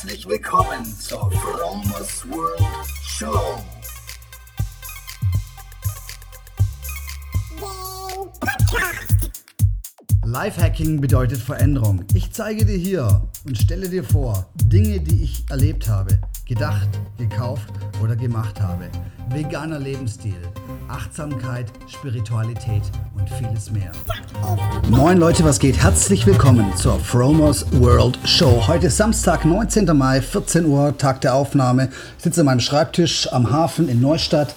Herzlich willkommen zur Fromers World Show. Lifehacking bedeutet Veränderung. Ich zeige dir hier und stelle dir vor Dinge, die ich erlebt habe, gedacht, gekauft oder gemacht habe. Veganer Lebensstil, Achtsamkeit, Spiritualität und vieles mehr. Moin Leute, was geht? Herzlich willkommen zur Fromers World Show. Heute Samstag, 19. Mai, 14 Uhr, Tag der Aufnahme. Ich sitze an meinem Schreibtisch am Hafen in Neustadt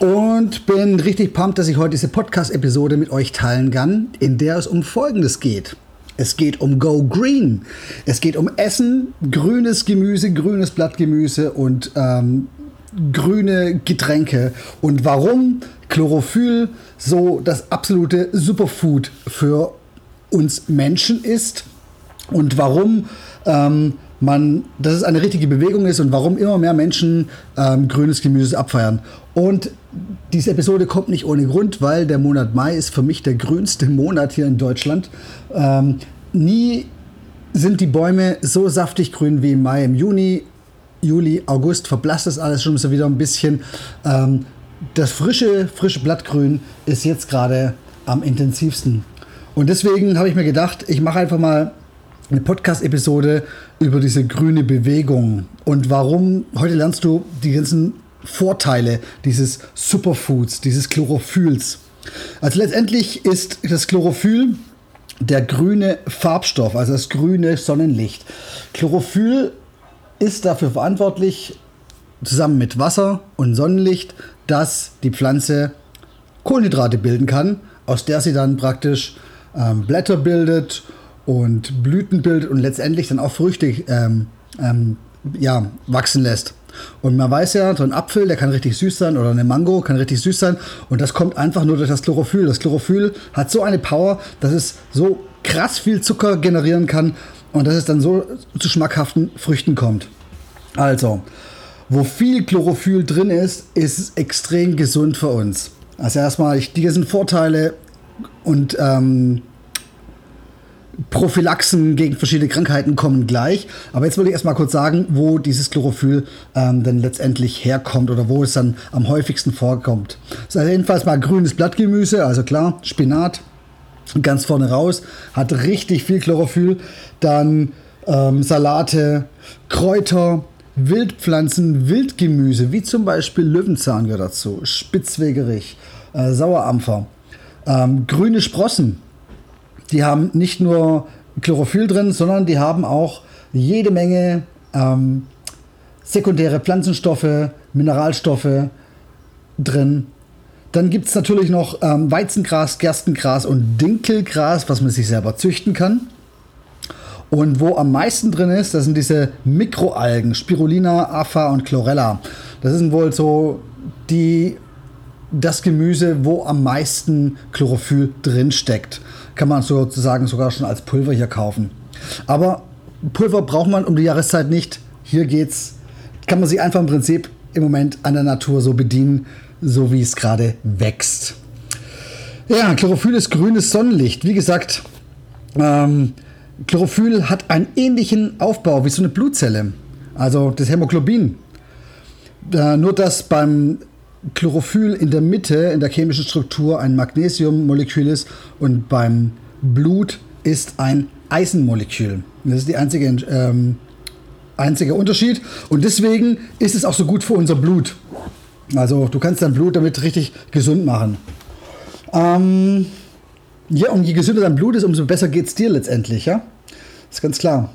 und bin richtig pumped, dass ich heute diese Podcast-Episode mit euch teilen kann, in der es um Folgendes geht. Es geht um Go Green. Es geht um Essen, grünes Gemüse, grünes Blattgemüse und ähm, grüne Getränke. Und warum Chlorophyll so das absolute Superfood für uns Menschen ist und warum ähm, man, dass es eine richtige Bewegung ist und warum immer mehr Menschen ähm, grünes Gemüse abfeiern. Und diese Episode kommt nicht ohne Grund, weil der Monat Mai ist für mich der grünste Monat hier in Deutschland. Ähm, nie sind die Bäume so saftig grün wie im Mai. Im Juni, Juli, August verblasst das alles schon so wieder ein bisschen. Ähm, das frische, frische Blattgrün ist jetzt gerade am intensivsten. Und deswegen habe ich mir gedacht, ich mache einfach mal eine Podcast-Episode über diese grüne Bewegung und warum. Heute lernst du die ganzen Vorteile dieses Superfoods, dieses Chlorophylls. Also letztendlich ist das Chlorophyll der grüne Farbstoff, also das grüne Sonnenlicht. Chlorophyll ist dafür verantwortlich, zusammen mit Wasser und Sonnenlicht, dass die Pflanze Kohlenhydrate bilden kann, aus der sie dann praktisch ähm, Blätter bildet und Blüten bildet und letztendlich dann auch Früchte ähm, ähm, ja, wachsen lässt. Und man weiß ja, so ein Apfel, der kann richtig süß sein oder eine Mango kann richtig süß sein. Und das kommt einfach nur durch das Chlorophyll. Das Chlorophyll hat so eine Power, dass es so krass viel Zucker generieren kann und dass es dann so zu schmackhaften Früchten kommt. Also, wo viel Chlorophyll drin ist, ist es extrem gesund für uns. Also erstmal, ich, die ganzen Vorteile und ähm, Prophylaxen gegen verschiedene Krankheiten kommen gleich. Aber jetzt will ich erstmal kurz sagen, wo dieses Chlorophyll ähm, denn letztendlich herkommt oder wo es dann am häufigsten vorkommt. Das ist jedenfalls mal grünes Blattgemüse, also klar, Spinat, ganz vorne raus, hat richtig viel Chlorophyll. Dann ähm, Salate, Kräuter, Wildpflanzen, Wildgemüse, wie zum Beispiel Löwenzahn gehört dazu, Spitzwegerich, äh, Sauerampfer, ähm, grüne Sprossen, die haben nicht nur Chlorophyll drin, sondern die haben auch jede Menge ähm, sekundäre Pflanzenstoffe, Mineralstoffe drin. Dann gibt es natürlich noch ähm, Weizengras, Gerstengras und Dinkelgras, was man sich selber züchten kann. Und wo am meisten drin ist, das sind diese Mikroalgen, Spirulina, Apha und Chlorella. Das sind wohl so die, das Gemüse, wo am meisten Chlorophyll drin steckt kann man sozusagen sogar schon als Pulver hier kaufen. Aber Pulver braucht man um die Jahreszeit nicht. Hier geht's, kann man sich einfach im Prinzip im Moment an der Natur so bedienen, so wie es gerade wächst. Ja, Chlorophyll ist grünes Sonnenlicht. Wie gesagt, ähm, Chlorophyll hat einen ähnlichen Aufbau wie so eine Blutzelle. Also das Hämoglobin. Äh, nur dass beim Chlorophyll in der Mitte in der chemischen Struktur ein Magnesiummolekül ist und beim Blut ist ein Eisenmolekül. Das ist der einzige, ähm, einzige Unterschied. Und deswegen ist es auch so gut für unser Blut. Also du kannst dein Blut damit richtig gesund machen. Ähm, ja, und je gesünder dein Blut ist, umso besser geht es dir letztendlich, ja? Das ist ganz klar.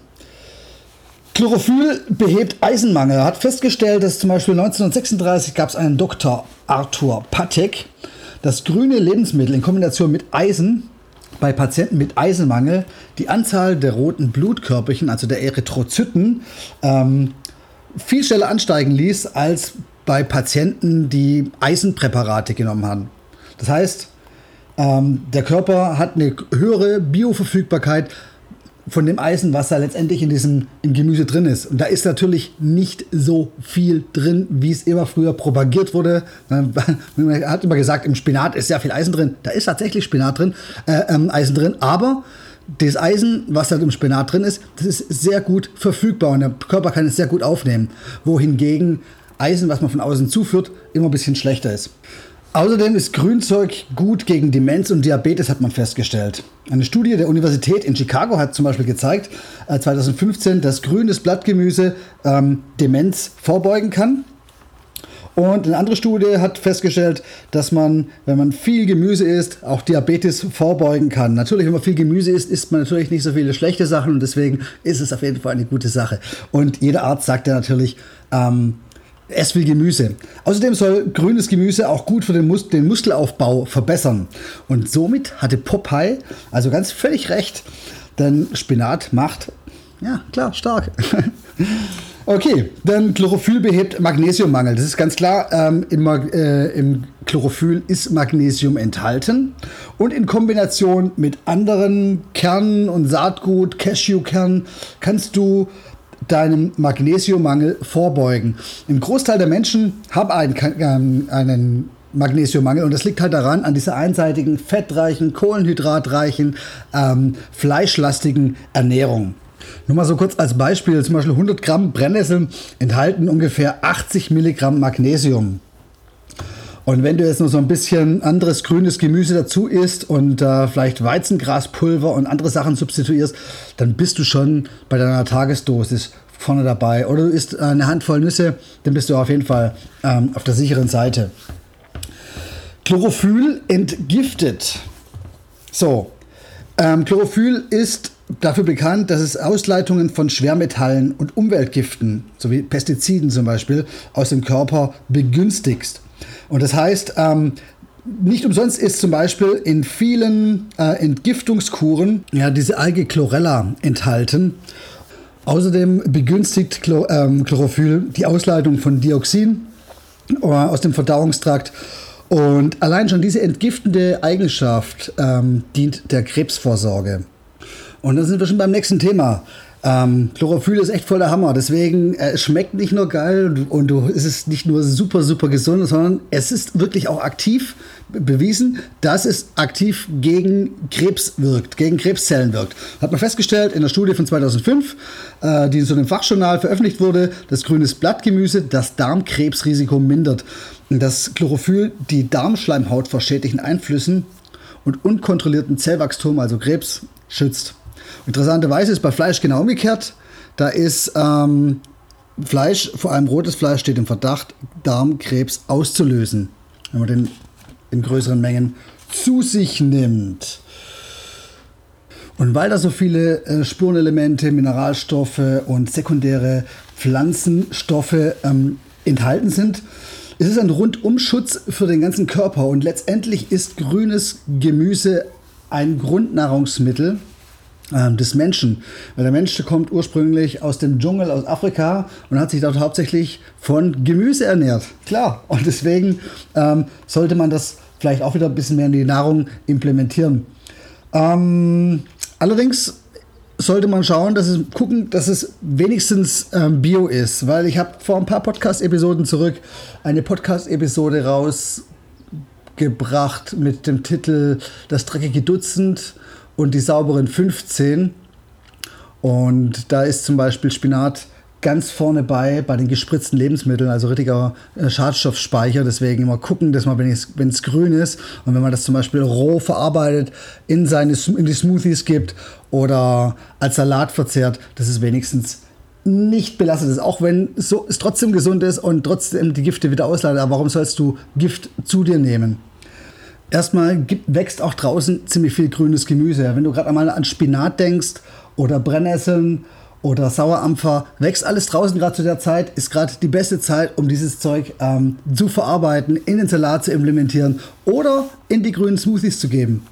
Chlorophyll behebt Eisenmangel. Er hat festgestellt, dass zum Beispiel 1936 gab es einen Dr. Arthur Patek, dass grüne Lebensmittel in Kombination mit Eisen bei Patienten mit Eisenmangel die Anzahl der roten Blutkörperchen, also der Erythrozyten, ähm, viel schneller ansteigen ließ als bei Patienten, die Eisenpräparate genommen haben. Das heißt, ähm, der Körper hat eine höhere Bioverfügbarkeit von dem Eisen, was da letztendlich in diesem im Gemüse drin ist. Und da ist natürlich nicht so viel drin, wie es immer früher propagiert wurde. Man hat immer gesagt, im Spinat ist sehr viel Eisen drin. Da ist tatsächlich Spinat drin, äh, ähm, Eisen drin, aber das Eisen, was da im Spinat drin ist, das ist sehr gut verfügbar und der Körper kann es sehr gut aufnehmen. Wohingegen Eisen, was man von außen zuführt, immer ein bisschen schlechter ist. Außerdem ist Grünzeug gut gegen Demenz und Diabetes, hat man festgestellt. Eine Studie der Universität in Chicago hat zum Beispiel gezeigt, äh, 2015, dass grünes Blattgemüse ähm, Demenz vorbeugen kann. Und eine andere Studie hat festgestellt, dass man, wenn man viel Gemüse isst, auch Diabetes vorbeugen kann. Natürlich, wenn man viel Gemüse isst, isst man natürlich nicht so viele schlechte Sachen und deswegen ist es auf jeden Fall eine gute Sache. Und jeder Arzt sagt ja natürlich, ähm, Ess viel Gemüse. Außerdem soll grünes Gemüse auch gut für den, Mus den Muskelaufbau verbessern. Und somit hatte Popeye also ganz völlig recht, denn Spinat macht, ja klar, stark. okay, dann Chlorophyll behebt Magnesiummangel. Das ist ganz klar, ähm, im, äh, im Chlorophyll ist Magnesium enthalten. Und in Kombination mit anderen Kernen und Saatgut, Cashewkernen, kannst du deinem Magnesiummangel vorbeugen. Im Großteil der Menschen haben einen, ähm, einen Magnesiummangel und das liegt halt daran, an dieser einseitigen, fettreichen, kohlenhydratreichen, ähm, fleischlastigen Ernährung. Nur mal so kurz als Beispiel, zum Beispiel 100 Gramm Brennnesseln enthalten ungefähr 80 Milligramm Magnesium. Und wenn du jetzt noch so ein bisschen anderes grünes Gemüse dazu isst und äh, vielleicht Weizengraspulver und andere Sachen substituierst, dann bist du schon bei deiner Tagesdosis vorne dabei. Oder du isst eine Handvoll Nüsse, dann bist du auf jeden Fall ähm, auf der sicheren Seite. Chlorophyll entgiftet. So, ähm, Chlorophyll ist dafür bekannt, dass es Ausleitungen von Schwermetallen und Umweltgiften, sowie Pestiziden zum Beispiel, aus dem Körper begünstigt. Und das heißt, ähm, nicht umsonst ist zum Beispiel in vielen äh, Entgiftungskuren ja, diese Alge Chlorella enthalten. Außerdem begünstigt Chlor ähm, Chlorophyll die Ausleitung von Dioxin äh, aus dem Verdauungstrakt. Und allein schon diese entgiftende Eigenschaft ähm, dient der Krebsvorsorge. Und dann sind wir schon beim nächsten Thema. Ähm, Chlorophyll ist echt voll der Hammer. Deswegen, äh, es schmeckt nicht nur geil und, du, es ist nicht nur super, super gesund, sondern es ist wirklich auch aktiv bewiesen, dass es aktiv gegen Krebs wirkt, gegen Krebszellen wirkt. Hat man festgestellt in der Studie von 2005, äh, die in so einem Fachjournal veröffentlicht wurde, dass grünes Blattgemüse das Darmkrebsrisiko mindert. Dass Chlorophyll die Darmschleimhaut vor schädlichen Einflüssen und unkontrollierten Zellwachstum, also Krebs, schützt. Interessanterweise ist bei Fleisch genau umgekehrt. Da ist ähm, Fleisch, vor allem rotes Fleisch, steht im Verdacht, Darmkrebs auszulösen, wenn man den in größeren Mengen zu sich nimmt. Und weil da so viele äh, Spurenelemente, Mineralstoffe und sekundäre Pflanzenstoffe ähm, enthalten sind, ist es ein Rundumschutz für den ganzen Körper. Und letztendlich ist grünes Gemüse ein Grundnahrungsmittel, des Menschen. Weil der Mensch kommt ursprünglich aus dem Dschungel aus Afrika und hat sich dort hauptsächlich von Gemüse ernährt. Klar. Und deswegen ähm, sollte man das vielleicht auch wieder ein bisschen mehr in die Nahrung implementieren. Ähm, allerdings sollte man schauen, dass es gucken, dass es wenigstens ähm, Bio ist, weil ich habe vor ein paar Podcast-Episoden zurück eine Podcast-Episode rausgebracht mit dem Titel Das dreckige Dutzend und die sauberen 15. Und da ist zum Beispiel Spinat ganz vorne bei bei den gespritzten Lebensmitteln, also richtiger äh, Schadstoffspeicher. Deswegen immer gucken, dass man, wenn es grün ist und wenn man das zum Beispiel roh verarbeitet in, seine, in die Smoothies gibt oder als Salat verzehrt, dass es wenigstens nicht belastet ist, auch wenn so, es trotzdem gesund ist und trotzdem die Gifte wieder ausleitet. Aber warum sollst du Gift zu dir nehmen? Erstmal gibt, wächst auch draußen ziemlich viel grünes Gemüse. Wenn du gerade einmal an Spinat denkst oder Brennnesseln oder Sauerampfer, wächst alles draußen gerade zu der Zeit, ist gerade die beste Zeit, um dieses Zeug ähm, zu verarbeiten, in den Salat zu implementieren oder in die grünen Smoothies zu geben.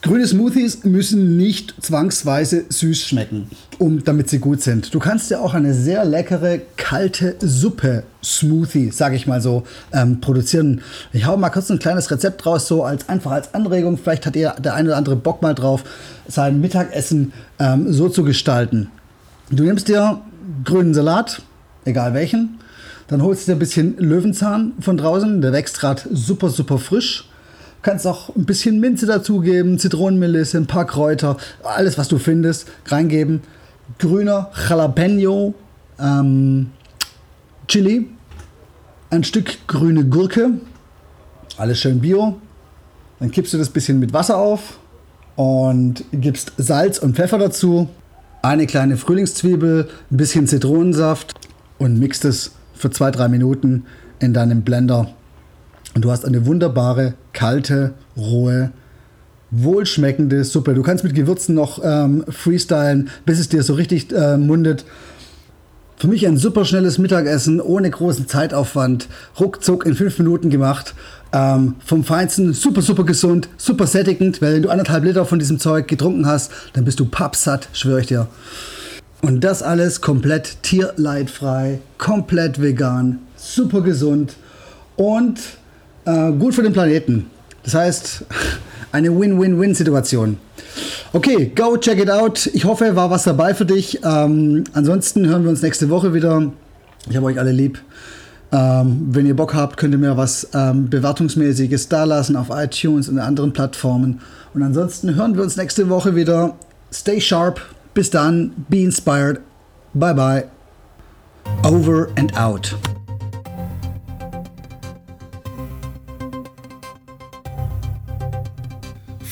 Grüne Smoothies müssen nicht zwangsweise süß schmecken, um, damit sie gut sind. Du kannst ja auch eine sehr leckere kalte Suppe Smoothie, sage ich mal so, ähm, produzieren. Ich hau mal kurz ein kleines Rezept raus, so als einfach als Anregung. Vielleicht hat ihr der eine oder andere Bock mal drauf, sein Mittagessen ähm, so zu gestalten. Du nimmst dir grünen Salat, egal welchen, dann holst du dir ein bisschen Löwenzahn von draußen, der wächst gerade super, super frisch kannst auch ein bisschen Minze dazugeben, Zitronenmelisse, ein paar Kräuter, alles was du findest, reingeben. Grüner Jalapeno, ähm, Chili, ein Stück grüne Gurke, alles schön bio. Dann kippst du das bisschen mit Wasser auf und gibst Salz und Pfeffer dazu, eine kleine Frühlingszwiebel, ein bisschen Zitronensaft und mixt es für zwei, drei Minuten in deinem Blender. Und du hast eine wunderbare, kalte, rohe, wohlschmeckende Suppe. Du kannst mit Gewürzen noch ähm, freestylen, bis es dir so richtig äh, mundet. Für mich ein super schnelles Mittagessen ohne großen Zeitaufwand. Ruckzuck in fünf Minuten gemacht. Ähm, vom Feinsten, super, super gesund, super sättigend, weil wenn du anderthalb Liter von diesem Zeug getrunken hast, dann bist du pappsatt, schwöre ich dir. Und das alles komplett tierleidfrei, komplett vegan, super gesund und äh, gut für den Planeten. Das heißt, eine Win-Win-Win-Situation. Okay, go check it out. Ich hoffe, war was dabei für dich. Ähm, ansonsten hören wir uns nächste Woche wieder. Ich habe euch alle lieb. Ähm, wenn ihr Bock habt, könnt ihr mir was ähm, Bewertungsmäßiges dalassen auf iTunes und anderen Plattformen. Und ansonsten hören wir uns nächste Woche wieder. Stay sharp. Bis dann. Be inspired. Bye bye. Over and out.